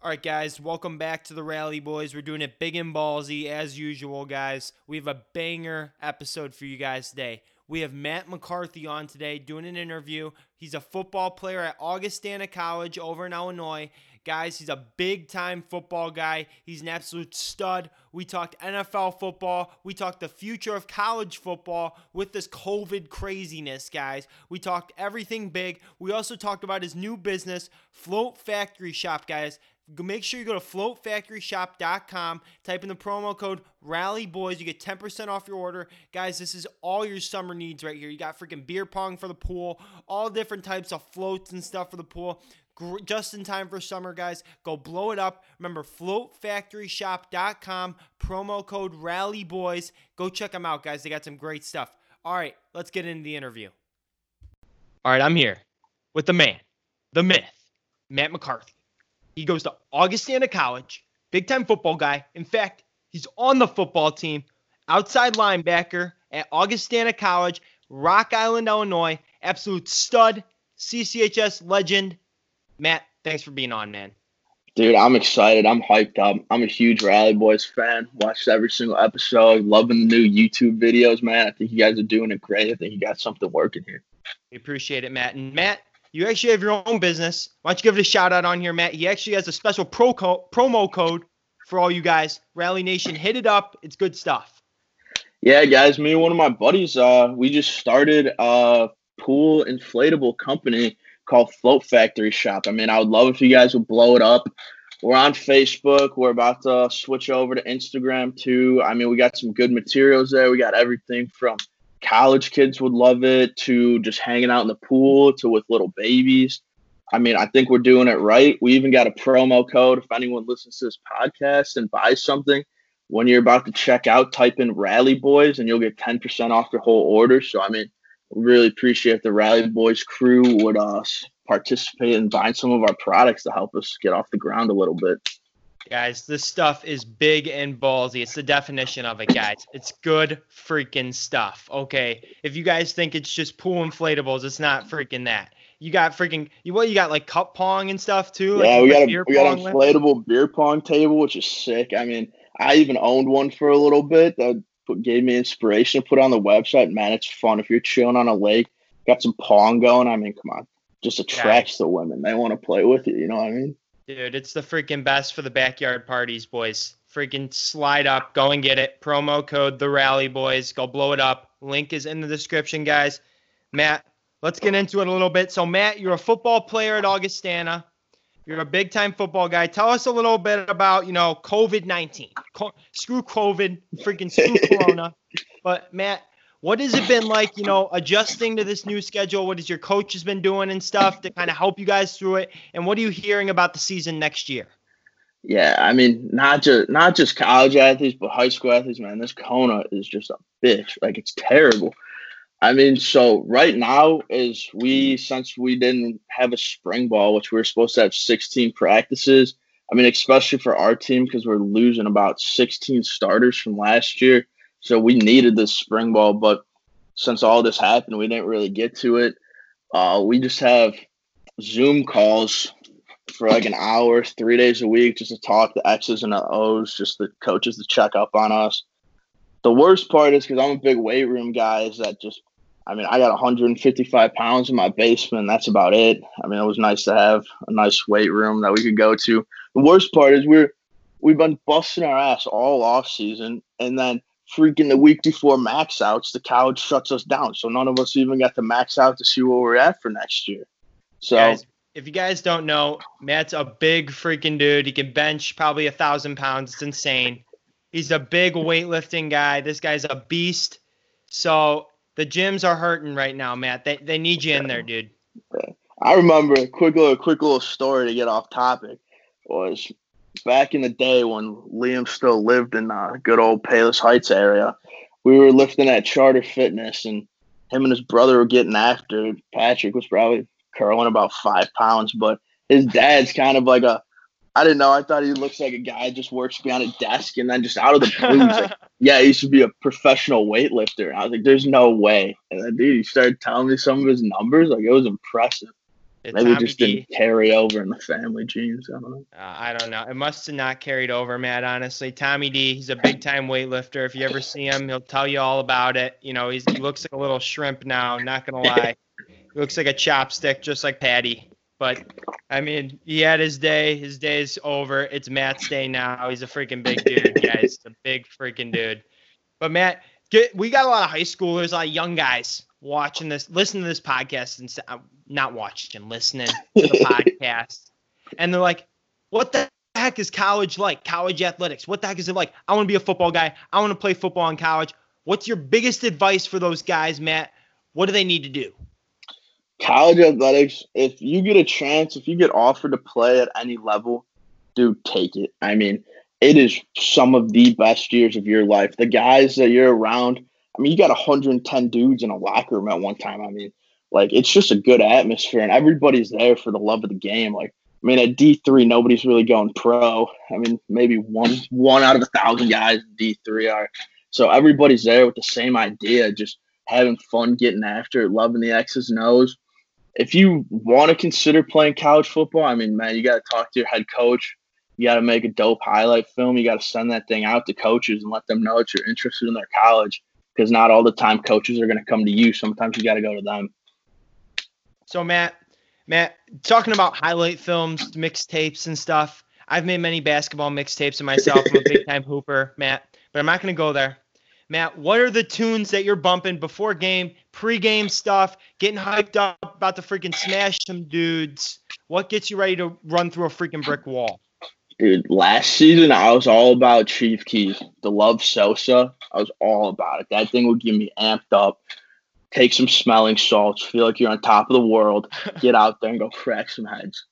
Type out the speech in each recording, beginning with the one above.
All right, guys, welcome back to the Rally Boys. We're doing it big and ballsy as usual, guys. We have a banger episode for you guys today. We have Matt McCarthy on today doing an interview. He's a football player at Augustana College over in Illinois. Guys, he's a big time football guy. He's an absolute stud. We talked NFL football. We talked the future of college football with this COVID craziness, guys. We talked everything big. We also talked about his new business, Float Factory Shop, guys. Make sure you go to floatfactoryshop.com, type in the promo code Rally Boys. You get 10% off your order. Guys, this is all your summer needs right here. You got freaking beer pong for the pool, all different types of floats and stuff for the pool just in time for summer, guys. Go blow it up. Remember, floatfactoryshop.com, promo code RALLYBOYS. Go check them out, guys. They got some great stuff. All right, let's get into the interview. All right, I'm here with the man, the myth, Matt McCarthy. He goes to Augustana College, big time football guy. In fact, he's on the football team, outside linebacker at Augustana College, Rock Island, Illinois. Absolute stud, CCHS legend, Matt, thanks for being on, man. Dude, I'm excited. I'm hyped up. I'm a huge Rally Boys fan. Watched every single episode. Loving the new YouTube videos, man. I think you guys are doing it great. I think you got something working here. We appreciate it, Matt. And Matt, you actually have your own business. Why don't you give it a shout out on here, Matt? He actually has a special pro co- promo code for all you guys. Rally Nation, hit it up. It's good stuff. Yeah, guys. Me and one of my buddies, uh, we just started a pool inflatable company called Float Factory Shop. I mean, I would love if you guys would blow it up. We're on Facebook. We're about to switch over to Instagram too. I mean, we got some good materials there. We got everything from college kids would love it to just hanging out in the pool to with little babies. I mean, I think we're doing it right. We even got a promo code if anyone listens to this podcast and buys something. When you're about to check out, type in Rally Boys and you'll get 10% off your whole order. So, I mean, really appreciate the Rally Boys crew would uh, participate and buying some of our products to help us get off the ground a little bit. Guys, this stuff is big and ballsy. It's the definition of it, guys. It's good freaking stuff. Okay. If you guys think it's just pool inflatables, it's not freaking that. You got freaking you what you got like cup pong and stuff too? Yeah, like we got a we got an inflatable with? beer pong table, which is sick. I mean, I even owned one for a little bit. That put, gave me inspiration. To put on the website, man. It's fun if you're chilling on a lake, got some pong going. I mean, come on, just attracts yeah. the women. They want to play with you. You know what I mean? Dude, it's the freaking best for the backyard parties, boys. Freaking slide up, go and get it. Promo code the Rally Boys. Go blow it up. Link is in the description, guys. Matt, let's get into it a little bit. So, Matt, you're a football player at Augustana. You're a big time football guy. Tell us a little bit about, you know, COVID 19. Co- screw COVID, freaking screw Corona. But, Matt, what has it been like, you know, adjusting to this new schedule? What has your coach has been doing and stuff to kind of help you guys through it? And what are you hearing about the season next year? Yeah, I mean, not just not just college athletes, but high school athletes. Man, this Kona is just a bitch. Like it's terrible. I mean, so right now is we since we didn't have a spring ball, which we were supposed to have 16 practices. I mean, especially for our team because we're losing about 16 starters from last year, so we needed this spring ball. But since all this happened, we didn't really get to it. Uh, we just have Zoom calls for like an hour, three days a week, just to talk the X's and the O's, just the coaches to check up on us. The worst part is because I'm a big weight room guy, is that just I mean, I got 155 pounds in my basement. That's about it. I mean, it was nice to have a nice weight room that we could go to. The worst part is we're we've been busting our ass all off season, and then freaking the week before max outs, the college shuts us down. So none of us even got to max out to see where we're at for next year. So. Guys, if you guys don't know, Matt's a big freaking dude. He can bench probably a thousand pounds. It's insane. He's a big weightlifting guy. This guy's a beast. So the gyms are hurting right now, Matt. They they need you in there, dude. I remember a quick little quick little story to get off topic was back in the day when Liam still lived in uh, good old Palos Heights area. We were lifting at Charter Fitness, and him and his brother were getting after. Patrick was probably curling about five pounds, but his dad's kind of like a I didn't know. I thought he looks like a guy just works behind a desk and then just out of the blue, like, yeah, he should be a professional weightlifter. And I was like, there's no way. And then, dude, he started telling me some of his numbers. Like, it was impressive. Maybe Tommy just D. didn't carry over in the family genes. I don't know. Uh, I don't know. It must have not carried over, Matt. Honestly, Tommy D. He's a big time weightlifter. If you ever see him, he'll tell you all about it. You know, he's, he looks like a little shrimp now. Not gonna lie, he looks like a chopstick, just like Patty. But I mean, he had his day. His day is over. It's Matt's day now. He's a freaking big dude, guys. He's a big freaking dude. But Matt, get, we got a lot of high schoolers, a lot of young guys watching this, listening to this podcast, and uh, not watching, listening to the podcast, and they're like, "What the heck is college like? College athletics? What the heck is it like? I want to be a football guy. I want to play football in college. What's your biggest advice for those guys, Matt? What do they need to do?" College athletics, if you get a chance, if you get offered to play at any level, dude, take it. I mean, it is some of the best years of your life. The guys that you're around, I mean, you got 110 dudes in a locker room at one time. I mean, like it's just a good atmosphere, and everybody's there for the love of the game. Like, I mean, at D three, nobody's really going pro. I mean, maybe one one out of a thousand guys D three are. So everybody's there with the same idea, just having fun, getting after it, loving the X's and O's. If you want to consider playing college football, I mean, man, you got to talk to your head coach. You got to make a dope highlight film. You got to send that thing out to coaches and let them know that you're interested in their college because not all the time coaches are going to come to you. Sometimes you got to go to them. So Matt, Matt, talking about highlight films, mixtapes, and stuff. I've made many basketball mixtapes of myself. I'm a big time hooper, Matt, but I'm not going to go there. Matt, what are the tunes that you're bumping before game, pre-game stuff, getting hyped up about to freaking smash some dudes? What gets you ready to run through a freaking brick wall? Dude, last season I was all about Chief Keef, the Love Sosa. I was all about it. That thing would get me amped up. Take some smelling salts, feel like you're on top of the world. Get out there and go crack some heads.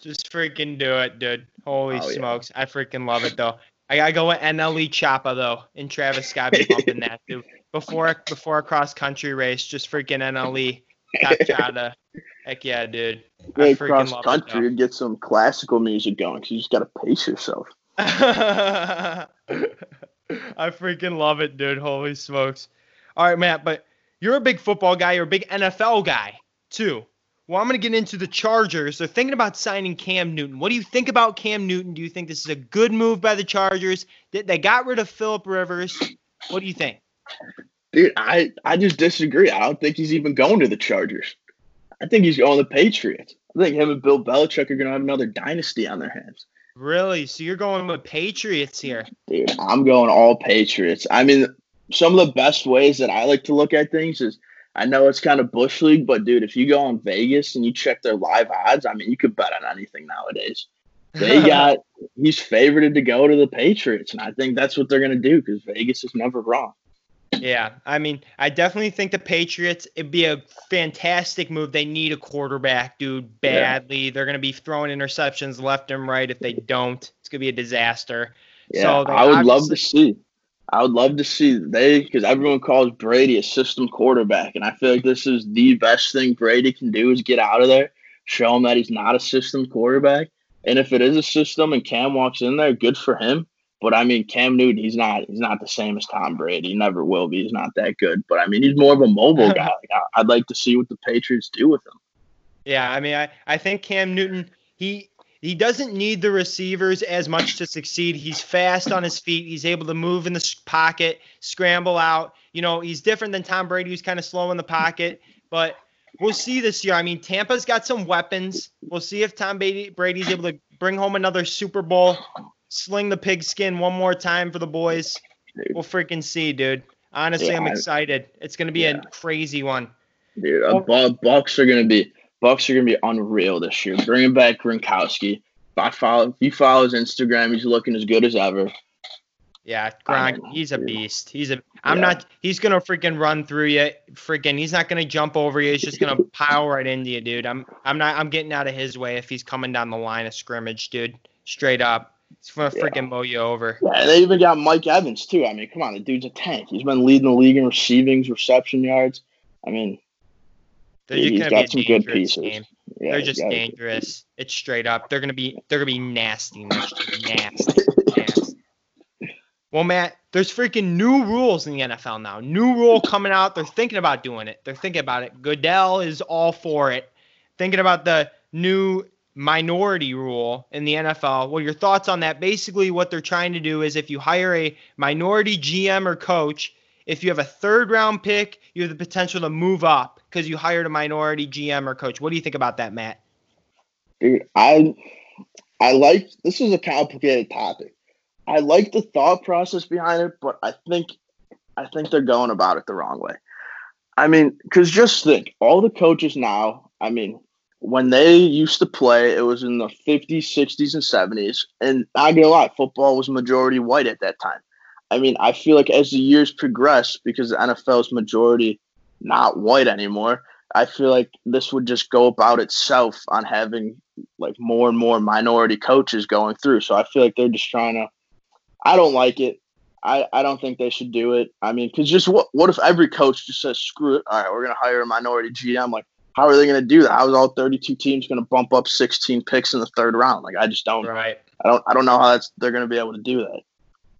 Just freaking do it, dude. Holy Oh, yeah. smokes. I freaking love it though. I gotta go with NLE Choppa though, and Travis Scott be bumping that dude. Before before a cross country race, just freaking NLE Choppa. Heck yeah, dude. Freaking cross love country and get some classical music going because you just got to pace yourself. I freaking love it, dude. Holy smokes. All right, Matt, but you're a big football guy. You're a big NFL guy, too. Well, I'm going to get into the Chargers. They're thinking about signing Cam Newton. What do you think about Cam Newton? Do you think this is a good move by the Chargers? They, they got rid of Philip Rivers. What do you think? Dude, I, I just disagree. I don't think he's even going to the Chargers. I think he's going to the Patriots. I think him and Bill Belichick are going to have another dynasty on their hands. Really? So you're going with Patriots here? Dude, I'm going all Patriots. I mean, some of the best ways that I like to look at things is I know it's kind of bush league, but dude, if you go on Vegas and you check their live odds, I mean, you could bet on anything nowadays. They got he's favorited to go to the Patriots, and I think that's what they're going to do because Vegas is never wrong. Yeah, I mean, I definitely think the Patriots, it'd be a fantastic move. They need a quarterback, dude, Yeah. badly. They're going to be throwing interceptions left and right. If they don't, it's going to be a disaster. Yeah, So I would love to see. I would love to see they because everyone calls Brady a system quarterback, and I feel like this is the best thing Brady can do is get out of there, show him that he's not a system quarterback, and if it is a system and Cam walks in there, good for him. But I mean, Cam Newton, he's not he's not the same as Tom Brady. He never will be. He's not that good. But I mean, he's more of a mobile guy. Like, I'd like to see what the Patriots do with him. Yeah, I mean, I, I think Cam Newton, he he doesn't need the receivers as much to succeed. He's fast on his feet. He's able to move in the pocket, scramble out. You know, he's different than Tom Brady, who's kind of slow in the pocket. But we'll see this year. I mean, Tampa's got some weapons. We'll see if Tom Brady, Brady's able to bring home another Super Bowl, sling the pigskin one more time for the boys. Dude. We'll freaking see, dude. Honestly, Yeah, I'm excited. It's going to be Yeah. a crazy one. Dude, uh, Bu- Bucks are gonna be Bucks are gonna be unreal this year. Bringing back Gronkowski. I follow, if you follow his Instagram, he's looking as good as ever. Yeah, Gronk, he's a beast. He's a. I'm Yeah. not. He's gonna freaking run through you. Freaking, he's not gonna jump over you. He's just gonna pile right into you, dude. I'm. I'm not. I'm getting out of his way if he's coming down the line of scrimmage, dude. Straight up, he's gonna Yeah. freaking mow you over. Yeah, they even got Mike Evans too. I mean, come on, the dude's a tank. He's been leading the league in receivings, reception yards. I mean, They're He's just got some good pieces. yeah, They're just dangerous. It's straight up. They're gonna be. They're gonna be nasty. Nasty. nasty. Well, Matt, there's freaking new rules in the NFL now. New rule coming out. They're thinking about doing it. They're thinking about it. Goodell is all for it. thinking about the new minority rule in the NFL. Well, your thoughts on that? Basically, what they're trying to do is if you hire a minority GM or coach, if you have a third round pick, you have the potential to move up because you hired a minority GM or coach. What do you think about that, Matt? I I like this is a complicated topic. I like the thought process behind it, but I think I think they're going about it the wrong way. I mean, because just think, all the coaches now, I mean, when they used to play, it was in the 50s, 60s, and 70s. And I get a lot. football was majority white at that time. I mean, I feel like as the years progress, because the NFL is majority not white anymore, I feel like this would just go about itself on having like more and more minority coaches going through. So I feel like they're just trying to. I don't like it. I, I don't think they should do it. I mean, because just what what if every coach just says screw it? All right, we're gonna hire a minority GM. Like, how are they gonna do that? How is all 32 teams gonna bump up 16 picks in the third round? Like, I just don't. Right. I don't. I don't know how that's they're gonna be able to do that.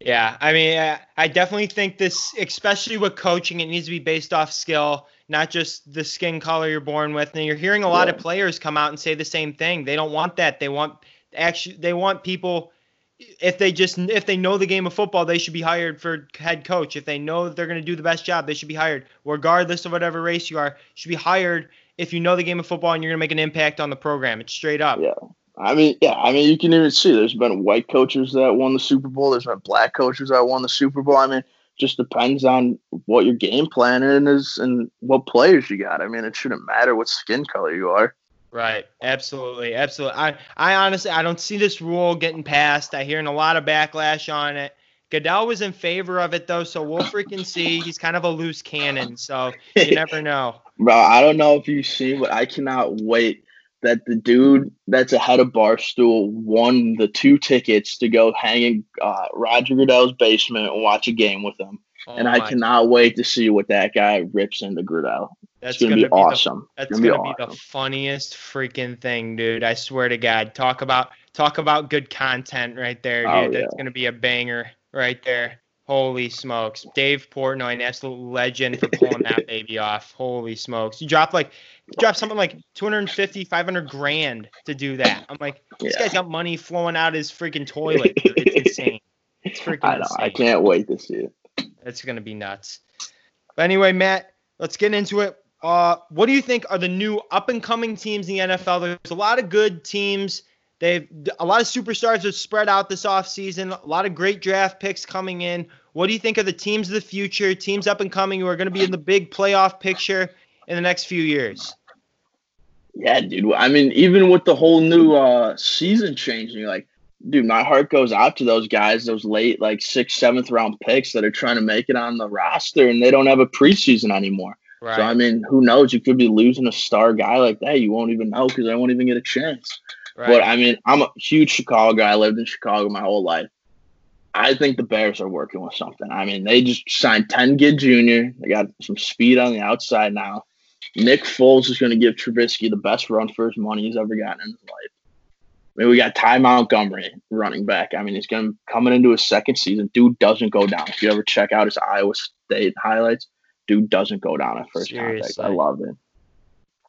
Yeah, I mean, I definitely think this, especially with coaching, it needs to be based off skill, not just the skin color you're born with. And you're hearing a lot yeah. of players come out and say the same thing. They don't want that. They want actually, they want people if they just if they know the game of football, they should be hired for head coach. If they know they're going to do the best job, they should be hired, regardless of whatever race you are. Should be hired if you know the game of football and you're going to make an impact on the program. It's straight up. Yeah. I mean, yeah, I mean, you can even see there's been white coaches that won the Super Bowl. There's been black coaches that won the Super Bowl. I mean, just depends on what your game plan is and what players you got. I mean, it shouldn't matter what skin color you are. Right. Absolutely. Absolutely. I, I honestly I don't see this rule getting passed. I hearing a lot of backlash on it. Goodell was in favor of it though, so we'll freaking see. He's kind of a loose cannon, so you never know. Bro, I don't know if you've seen, but I cannot wait that the dude that's ahead of Barstool won the two tickets to go hang in uh, Roger Goodell's basement and watch a game with him. Oh and I cannot God. wait to see what that guy rips into Goodell. That's gonna, gonna, be, be awesome. The, that's gonna, gonna, be, be the funniest freaking thing, dude. I swear to God. Talk about talk about good content right there, dude. Oh, yeah. That's gonna be a banger right there. Holy smokes. Dave Portnoy, an absolute legend for pulling that baby off. Holy smokes. You dropped like you dropped something like 250, 500 grand to do that. I'm like, this yeah. guy's got money flowing out his freaking toilet. Dude. It's insane. It's freaking I know. Insane. I can't wait to see it. It's gonna be nuts. But anyway, Matt, let's get into it. Uh, what do you think are the new up and coming teams in the NFL? There's a lot of good teams. They've a lot of superstars have spread out this offseason. A lot of great draft picks coming in. What do you think are the teams of the future, teams up and coming who are going to be in the big playoff picture in the next few years? Yeah, dude. I mean, even with the whole new uh, season changing, like, dude, my heart goes out to those guys, those late, like sixth, seventh round picks that are trying to make it on the roster and they don't have a preseason anymore. Right. So I mean, who knows? You could be losing a star guy like that. You won't even know because I won't even get a chance. Right. But I mean, I'm a huge Chicago guy. I lived in Chicago my whole life. I think the Bears are working with something. I mean, they just signed Ted Ginn Jr. They got some speed on the outside now. Nick Foles is going to give Trubisky the best run for his money he's ever gotten in his life. I mean, we got Ty Montgomery running back. I mean, he's going coming into his second season. Dude doesn't go down. If you ever check out his Iowa State highlights, dude doesn't go down at first Seriously. contact. I love it.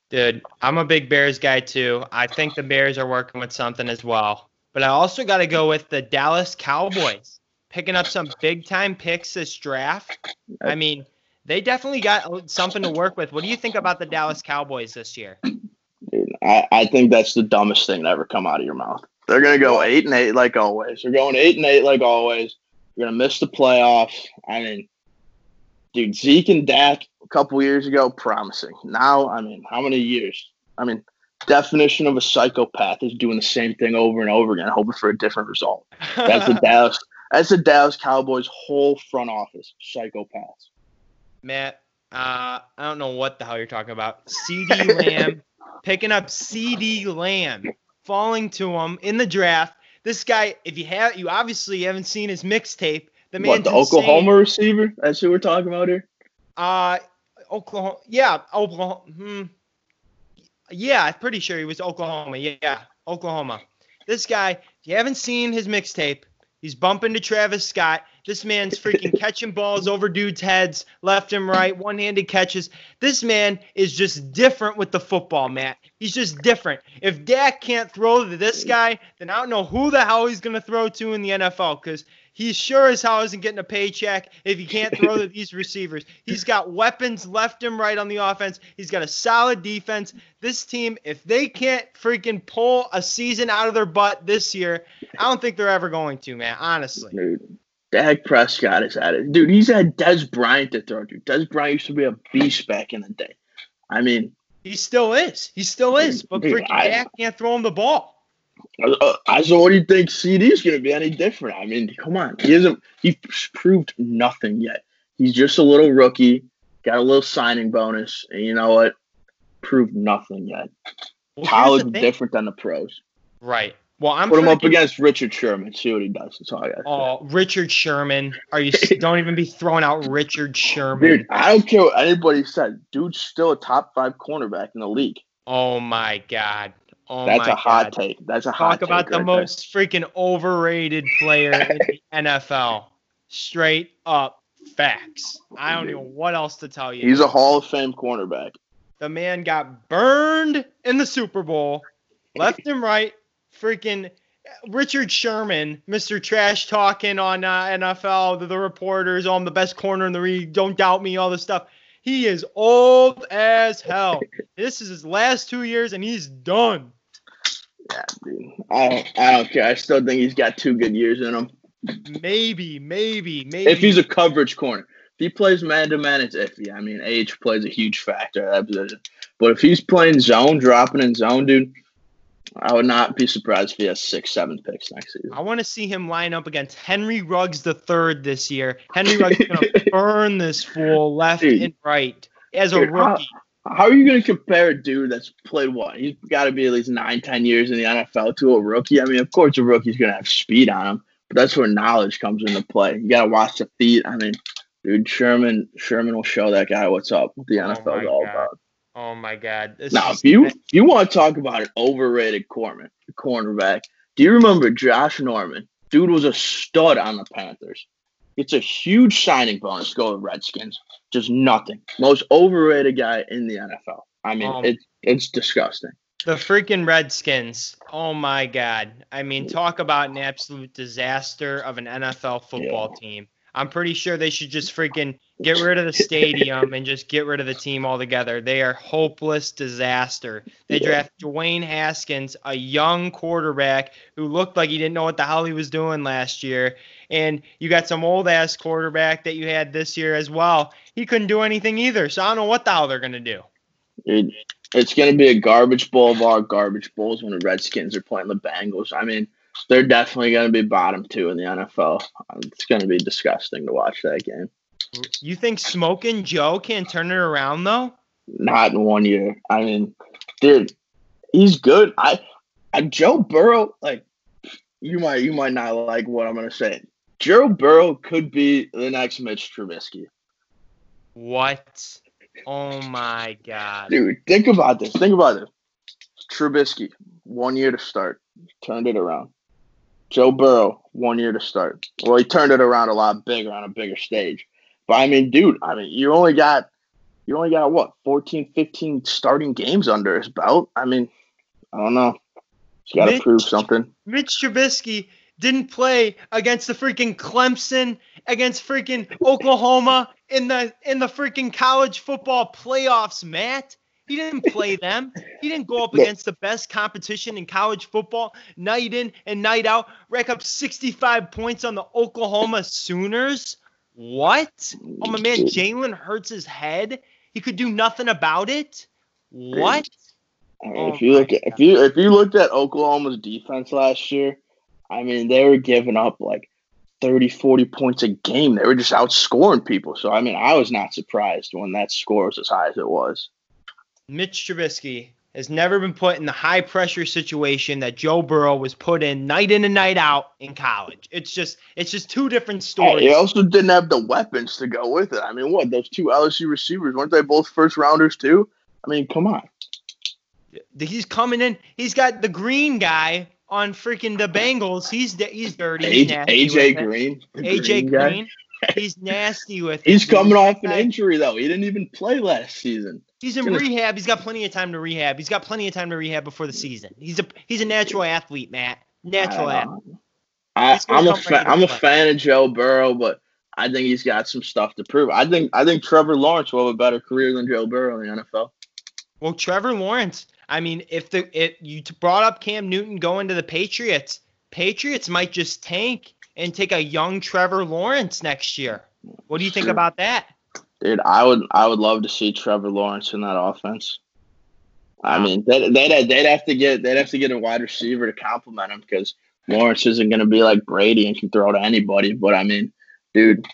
Dude, I'm a big Bears guy too. I think the Bears are working with something as well. But I also got to go with the Dallas Cowboys picking up some big time picks this draft. I mean, they definitely got something to work with. What do you think about the Dallas Cowboys this year? Dude, I, I think that's the dumbest thing to ever come out of your mouth. They're gonna go eight and eight like always. They're going eight and eight like always. They're gonna miss the playoffs. I mean, dude, Zeke and Dak a couple years ago, promising. Now, I mean, how many years? I mean, definition of a psychopath is doing the same thing over and over again, hoping for a different result. That's the Dallas. That's the Dallas Cowboys' whole front office, psychopaths. Matt, uh, I don't know what the hell you're talking about. CeeDee Lamb picking up CeeDee Lamb, falling to him in the draft. This guy, if you have, you obviously haven't seen his mixtape. The man, the Oklahoma receiver? That's who we're talking about here. Uh, Oklahoma. Yeah, Oklahoma. Hmm. Yeah, I'm pretty sure he was Oklahoma. Yeah, Oklahoma. This guy, if you haven't seen his mixtape, he's bumping to Travis Scott. This man's freaking catching balls over dudes' heads, left and right, one handed catches. This man is just different with the football, Matt. He's just different. If Dak can't throw to this guy, then I don't know who the hell he's going to throw to in the NFL because he sure as hell isn't getting a paycheck if he can't throw to these receivers. He's got weapons left and right on the offense. He's got a solid defense. This team, if they can't freaking pull a season out of their butt this year, I don't think they're ever going to, man. Honestly. Dude, Dak Prescott is at it. Dude, he's had Dez Bryant to throw to. Dez Bryant used to be a beast back in the day. I mean, he still is. He still is. But Dude, freaking I- Dak can't throw him the ball. Uh, I so what do you think CeeDee's going to be any different? I mean, come on. He hasn't, he's proved nothing yet. He's just a little rookie, got a little signing bonus, and you know what? Proved nothing yet. Well, College different than the pros. Right. Well, I'm Put him up against Richard Sherman. See what he does. That's all I got. Oh, Richard Sherman. Are you? don't even be throwing out Richard Sherman. Dude, I don't care what anybody said. Dude's still a top five cornerback in the league. Oh my God. Oh That's a hot God. take. That's a hot take. Talk about the right there. most freaking overrated player in the NFL. Straight up facts. I don't know what else to tell you. He's a Hall of Fame cornerback. the man got burned in the Super Bowl, left and right. Freaking Richard Sherman, Mr. Trash talking on uh, NFL, the, the reporters, oh, I'm the best corner in the league. Don't doubt me, all this stuff. He is old as hell. This is his last two years, and he's done. Yeah, dude. I don't, I don't care. I still think he's got two good years in him. Maybe, maybe, maybe. If he's a coverage corner, if he plays man to man, it's iffy. I mean, age plays a huge factor at that position. But if he's playing zone, dropping in zone, dude, I would not be surprised if he has six, seven picks next season. I want to see him line up against Henry Ruggs the third this year. Henry Ruggs is gonna burn this fool left Dude. and right as a Dude, how- rookie. How are you going to compare a dude that's played what? He's got to be at least nine, ten years in the NFL to a rookie. I mean, of course, a rookie's going to have speed on him, but that's where knowledge comes into play. You got to watch the feet. I mean, dude, Sherman, Sherman will show that guy what's up. What the Oh NFL my is all God. about. Oh my God! This Now, is- if you if you want to talk about an overrated corner, cornerback, do you remember Josh Norman? Dude was a stud on the Panthers. It's a huge signing bonus to go to Redskins. Just nothing. Most overrated guy in the NFL. I mean, Um, it's it's disgusting. the freaking Redskins. Oh my God! I mean, talk about an absolute disaster of an NFL football team. I'm pretty sure they should just freaking get rid of the stadium and just get rid of the team altogether. They are hopeless disaster. They draft Dwayne Haskins, a young quarterback who looked like he didn't know what the hell he was doing last year. And you got some old ass quarterback that you had this year as well. He couldn't do anything either. So I don't know what the hell they're gonna do. It, it's going to be a garbage bowl of all garbage bowls when the Redskins are playing the Bengals. I mean, they're definitely going to be bottom two in the NFL. It's going to be disgusting to watch that game. You think Smoking Joe can turn it around though? Not in one year. I mean, dude, he's good. I, I Joe Burrow, like you might you might not like what I'm gonna say. Joe Burrow could be the next Mitch Trubisky. What? Oh my god. Dude, think about this. Think about this. Trubisky, one year to start, turned it around. Joe Burrow, one year to start. Well, he turned it around a lot bigger on a bigger stage. But I mean, dude, I mean, you only got you only got what 14, 15 starting games under his belt. I mean, I don't know. He's got to prove something. Mitch Trubisky didn't play against the freaking Clemson, against freaking Oklahoma in the in the freaking college football playoffs, Matt. He didn't play them. He didn't go up against the best competition in college football night in and night out, rack up 65 points on the Oklahoma Sooners. What? Oh my man, Jalen Hurts his head. He could do nothing about it. What? Oh if you look at if you if you looked at Oklahoma's defense last year, I mean, they were giving up like 30, 40 points a game. They were just outscoring people. So I mean, I was not surprised when that score was as high as it was. Mitch Trubisky has never been put in the high pressure situation that Joe Burrow was put in night in and night out in college. It's just it's just two different stories. He also didn't have the weapons to go with it. I mean, what those two LSU receivers weren't they both first rounders too? I mean, come on. He's coming in. He's got the green guy on freaking the Bengals. He's he's dirty. He's AJ Green. AJ Green. He's nasty with it. He's coming off an injury though. He didn't even play last season. He's in rehab. He's got plenty of time to rehab. He's got plenty of time to rehab before the season. He's a he's a natural athlete, Matt. Natural athlete. I, am a fa- I'm a fan of Joe Burrow, but I think he's got some stuff to prove. I think I think Trevor Lawrence will have a better career than Joe Burrow in the NFL. Well, Trevor Lawrence. I mean, if the if you brought up Cam Newton going to the Patriots, Patriots might just tank and take a young Trevor Lawrence next year. What do you think about that? Dude, I would I would love to see Trevor Lawrence in that offense. I mean, they'd, they'd, they'd have to get they'd have to get a wide receiver to complement him because Lawrence isn't going to be like Brady and can throw to anybody. But I mean, dude,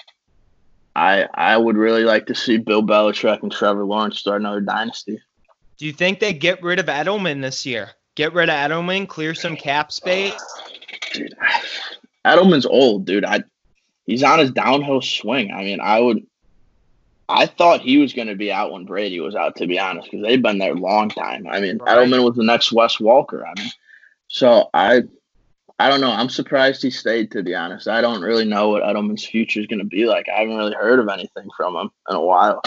I I would really like to see Bill Belichick and Trevor Lawrence start another dynasty. Do you think they get rid of Edelman this year? Get rid of Edelman, clear some cap space. Dude, Edelman's old, dude. I he's on his downhill swing. I mean, I would. I thought he was going to be out when Brady was out, to be honest, because they've been there a long time. I mean, right. Edelman was the next Wes Welker. I mean, so I, I don't know. I'm surprised he stayed, to be honest. I don't really know what Edelman's future is going to be like. I haven't really heard of anything from him in a while.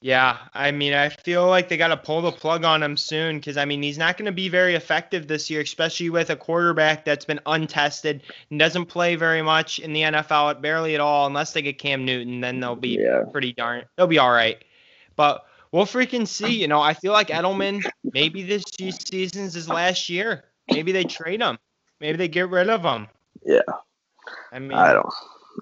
Yeah, I mean, I feel like they got to pull the plug on him soon because I mean, he's not going to be very effective this year, especially with a quarterback that's been untested and doesn't play very much in the NFL, barely at all, unless they get Cam Newton. Then they'll be yeah. pretty darn. They'll be all right, but we'll freaking see. You know, I feel like Edelman maybe this season's his last year. Maybe they trade him. Maybe they get rid of him. Yeah. I mean, I don't.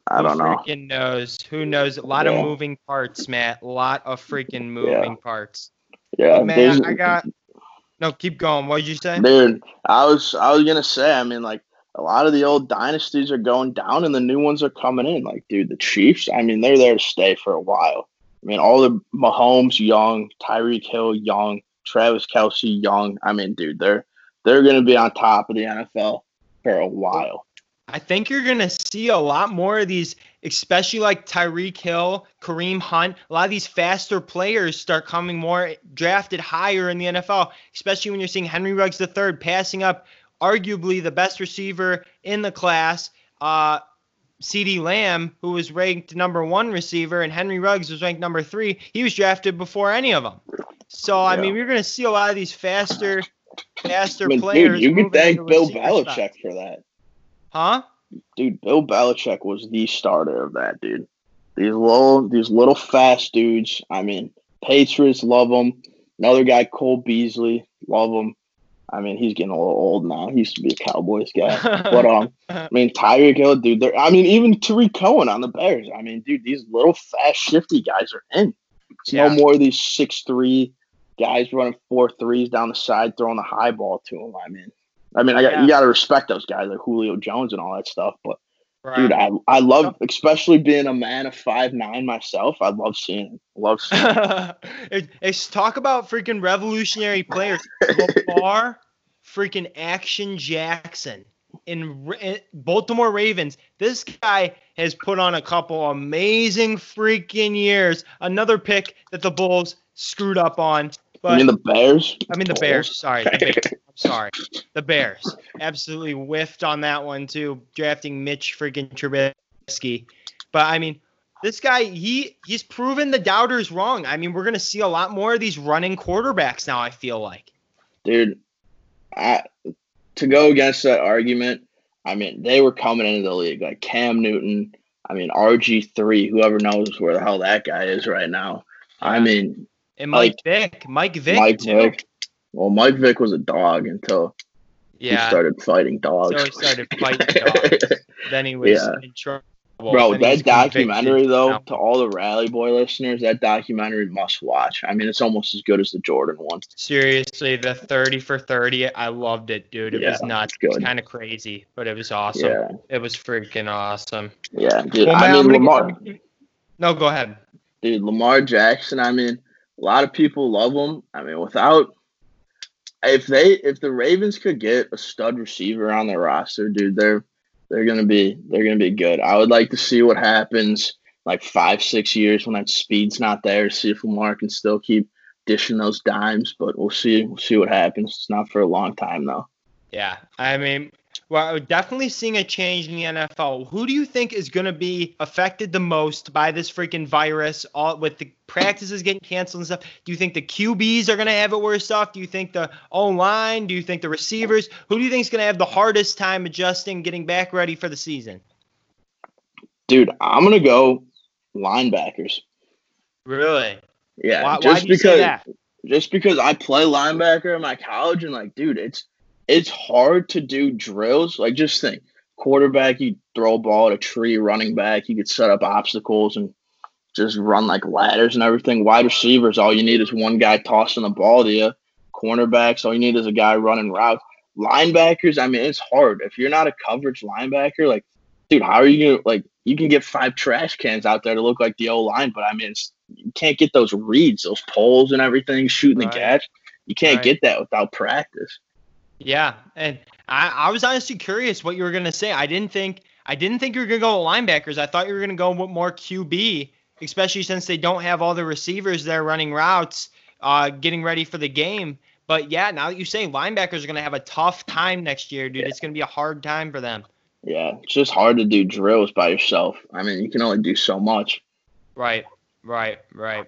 I don't know. Freaking knows. Who knows? A lot yeah. of moving parts, Matt. A lot of freaking moving yeah. parts. Yeah, man. I got. No, keep going. What did you say, dude? I was I was gonna say. I mean, like a lot of the old dynasties are going down, and the new ones are coming in. Like, dude, the Chiefs. I mean, they're there to stay for a while. I mean, all the Mahomes young, Tyreek Hill young, Travis Kelce, young. I mean, dude, they're they're gonna be on top of the NFL for a while. I think you're going to see a lot more of these, especially like Tyreek Hill, Kareem Hunt. A lot of these faster players start coming more drafted higher in the NFL, especially when you're seeing Henry Ruggs III passing up arguably the best receiver in the class. Uh, CeeDee Lamb, who was ranked number one receiver, and Henry Ruggs was ranked number three. He was drafted before any of them. So, I mean, we're going to see a lot of these faster, faster players. Dude, you can thank Bill Belichick for that. Huh? Dude, Bill Belichick was the starter of that, dude. These little, these little fast dudes. I mean, Patriots love them. Another guy, Cole Beasley, love him. I mean, he's getting a little old now. He used to be a Cowboys guy, but um, I mean, Tyreek Hill, dude. They're, I mean, even Tarik Cohen on the Bears. I mean, dude, these little fast, shifty guys are in. It's yeah. no more of these six three guys running four threes down the side, throwing the high ball to them. I mean, I mean, I got, yeah. you got to respect those guys like Julio Jones and all that stuff. But right. dude, I I love, especially being a man of five nine myself. I love seeing. Love seeing it. it's talk about freaking revolutionary players. Lamar, freaking Action Jackson in, in eh, Baltimore Ravens. This guy has put on a couple amazing freaking years. Another pick that the Bulls screwed up on. But, you mean the Bears? I mean the Bears. Sorry, the Bears. Sorry. The Bears absolutely whiffed on that one too, drafting Mitch freaking Trubisky. But I mean, this guy he he's proven the doubters wrong. I mean, we're gonna see a lot more of these running quarterbacks now. I feel like. Dude, I to go against that argument. I mean, they were coming into the league like Cam Newton. I mean, RG three. Whoever knows where the hell that guy is right now. I mean, and Mike like, Vick, Mike Vick Mike. Vick. Well, Mike Vick was a dog until yeah. he started fighting dogs. So he started fighting dogs. then he was yeah. in trouble. Bro, that documentary though, to all the Rally Boy listeners, that documentary must watch. I mean, it's almost as good as the Jordan one. Seriously, the thirty for thirty, I loved it, dude. It yeah, was nuts. It was kind of crazy, but it was awesome. Yeah. It was freaking awesome. Yeah, dude. Well, I mean, Lamar. No, go ahead. Dude, Lamar Jackson. I mean, a lot of people love him. I mean, without if they if the Ravens could get a stud receiver on their roster, dude, they're they're gonna be they're gonna be good. I would like to see what happens like five six years when that speed's not there. See if Lamar can still keep dishing those dimes, but we'll see we'll see what happens. It's not for a long time though. Yeah, I mean, Well, definitely seeing a change in the NFL. Who do you think is going to be affected the most by this freaking virus? All with the practices getting canceled and stuff. Do you think the QBs are going to have it worse off? Do you think the O line? Do you think the receivers? Who do you think is going to have the hardest time adjusting, getting back ready for the season? Dude, I'm gonna go linebackers. Really? Yeah, Why, just why do you say because just because I play linebacker in my college and like, dude, it's it's hard to do drills. Like, just think, quarterback, you throw a ball at a tree. Running back, you could set up obstacles and just run like ladders and everything. Wide receivers, all you need is one guy tossing the ball to you. Cornerbacks, all you need is a guy running routes. Linebackers, I mean, it's hard. If you're not a coverage linebacker, like, dude, how are you gonna like? You can get five trash cans out there to look like the O line, but I mean, it's, you can't get those reads, those poles, and everything, shooting Right. the catch. You can't Right. get that without practice. Yeah, and I, I was honestly curious what you were gonna say. I didn't think I didn't think you were gonna go with linebackers. I thought you were gonna go with more QB, especially since they don't have all the receivers there running routes, uh, getting ready for the game. But yeah, now that you say linebackers are gonna have a tough time next year, dude. Yeah. It's gonna be a hard time for them. Yeah, it's just hard to do drills by yourself. I mean, you can only do so much. Right, right, right.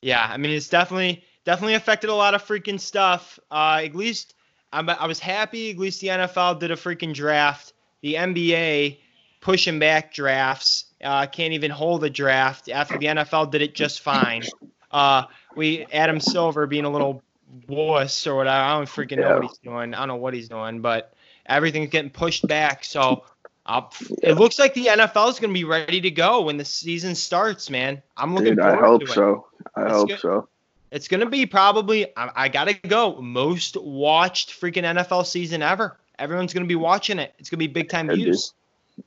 Yeah, I mean it's definitely definitely affected a lot of freaking stuff. Uh, at least I'm, I was happy. At least the NFL did a freaking draft. The NBA pushing back drafts. Uh, can't even hold a draft after the NFL did it just fine. Uh, we Adam Silver being a little wuss or whatever. I don't freaking know what he's doing. I don't know what he's doing, but everything's getting pushed back. So. Uh, it looks like the NFL is going to be ready to go when the season starts, man. I'm looking Dude, I forward hope to it. I hope so. I hope get- so. It's gonna be probably I, I gotta go most watched freaking NFL season ever. Everyone's gonna be watching it. It's gonna be big time views.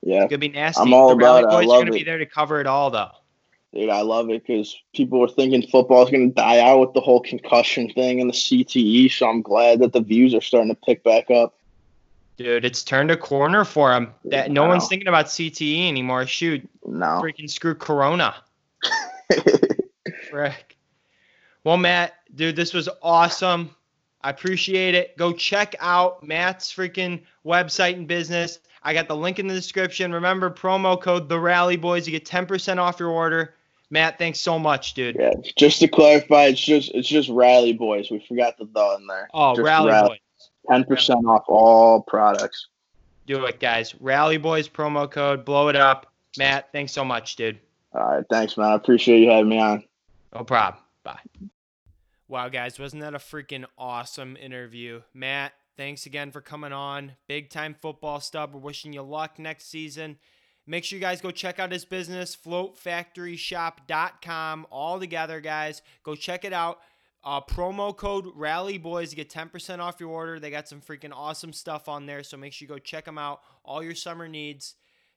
Yeah, It's gonna be nasty. I'm all the about it. I love gonna be there to cover it all, though. dude, I love it because people were thinking football's going to die out with the whole concussion thing and the CTE. So I'm glad that the views are starting to pick back up. Dude, it's turned a corner for him. That no Wow. one's thinking about CTE anymore. Shoot, No. freaking screw Corona. Frick. Well, Matt, dude, this was awesome. I appreciate it. Go check out Matt's freaking website and business. I got the link in the description. Remember, promo code The Rally Boys. You get 10% off your order. Matt, thanks so much, dude. yeah, just to clarify, it's just it's just Rally Boys. We forgot the the in there. Oh, Just Rally Rally. Boys. Ten percent off all products. Do it, guys. Rally Boys promo code. Blow it up. Matt, thanks so much, dude. All right, thanks, man. I appreciate you having me on. No problem. Bye. Wow, guys, wasn't that a freaking awesome interview? Matt, thanks again for coming on. Big time football stub. We're wishing you luck next season. Make sure you guys go check out his business, floatfactoryshop.com. All together, guys. Go check it out. Uh, promo code Rally Boys to get 10% off your order. They got some freaking awesome stuff on there, so make sure you go check them out. All your summer needs.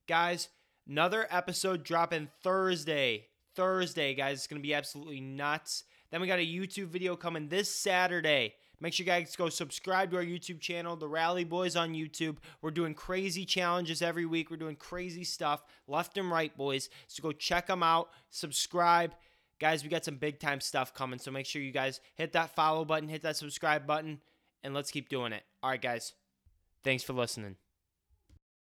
Guys, another episode dropping Thursday. Thursday, guys. It's going to be absolutely nuts. Then we got a YouTube video coming this Saturday. Make sure you guys go subscribe to our YouTube channel, The Rally Boys on YouTube. We're doing crazy challenges every week. We're doing crazy stuff, left and right, boys. So go check them out, subscribe. Guys, we got some big time stuff coming. So make sure you guys hit that follow button, hit that subscribe button, and let's keep doing it. All right, guys. Thanks for listening.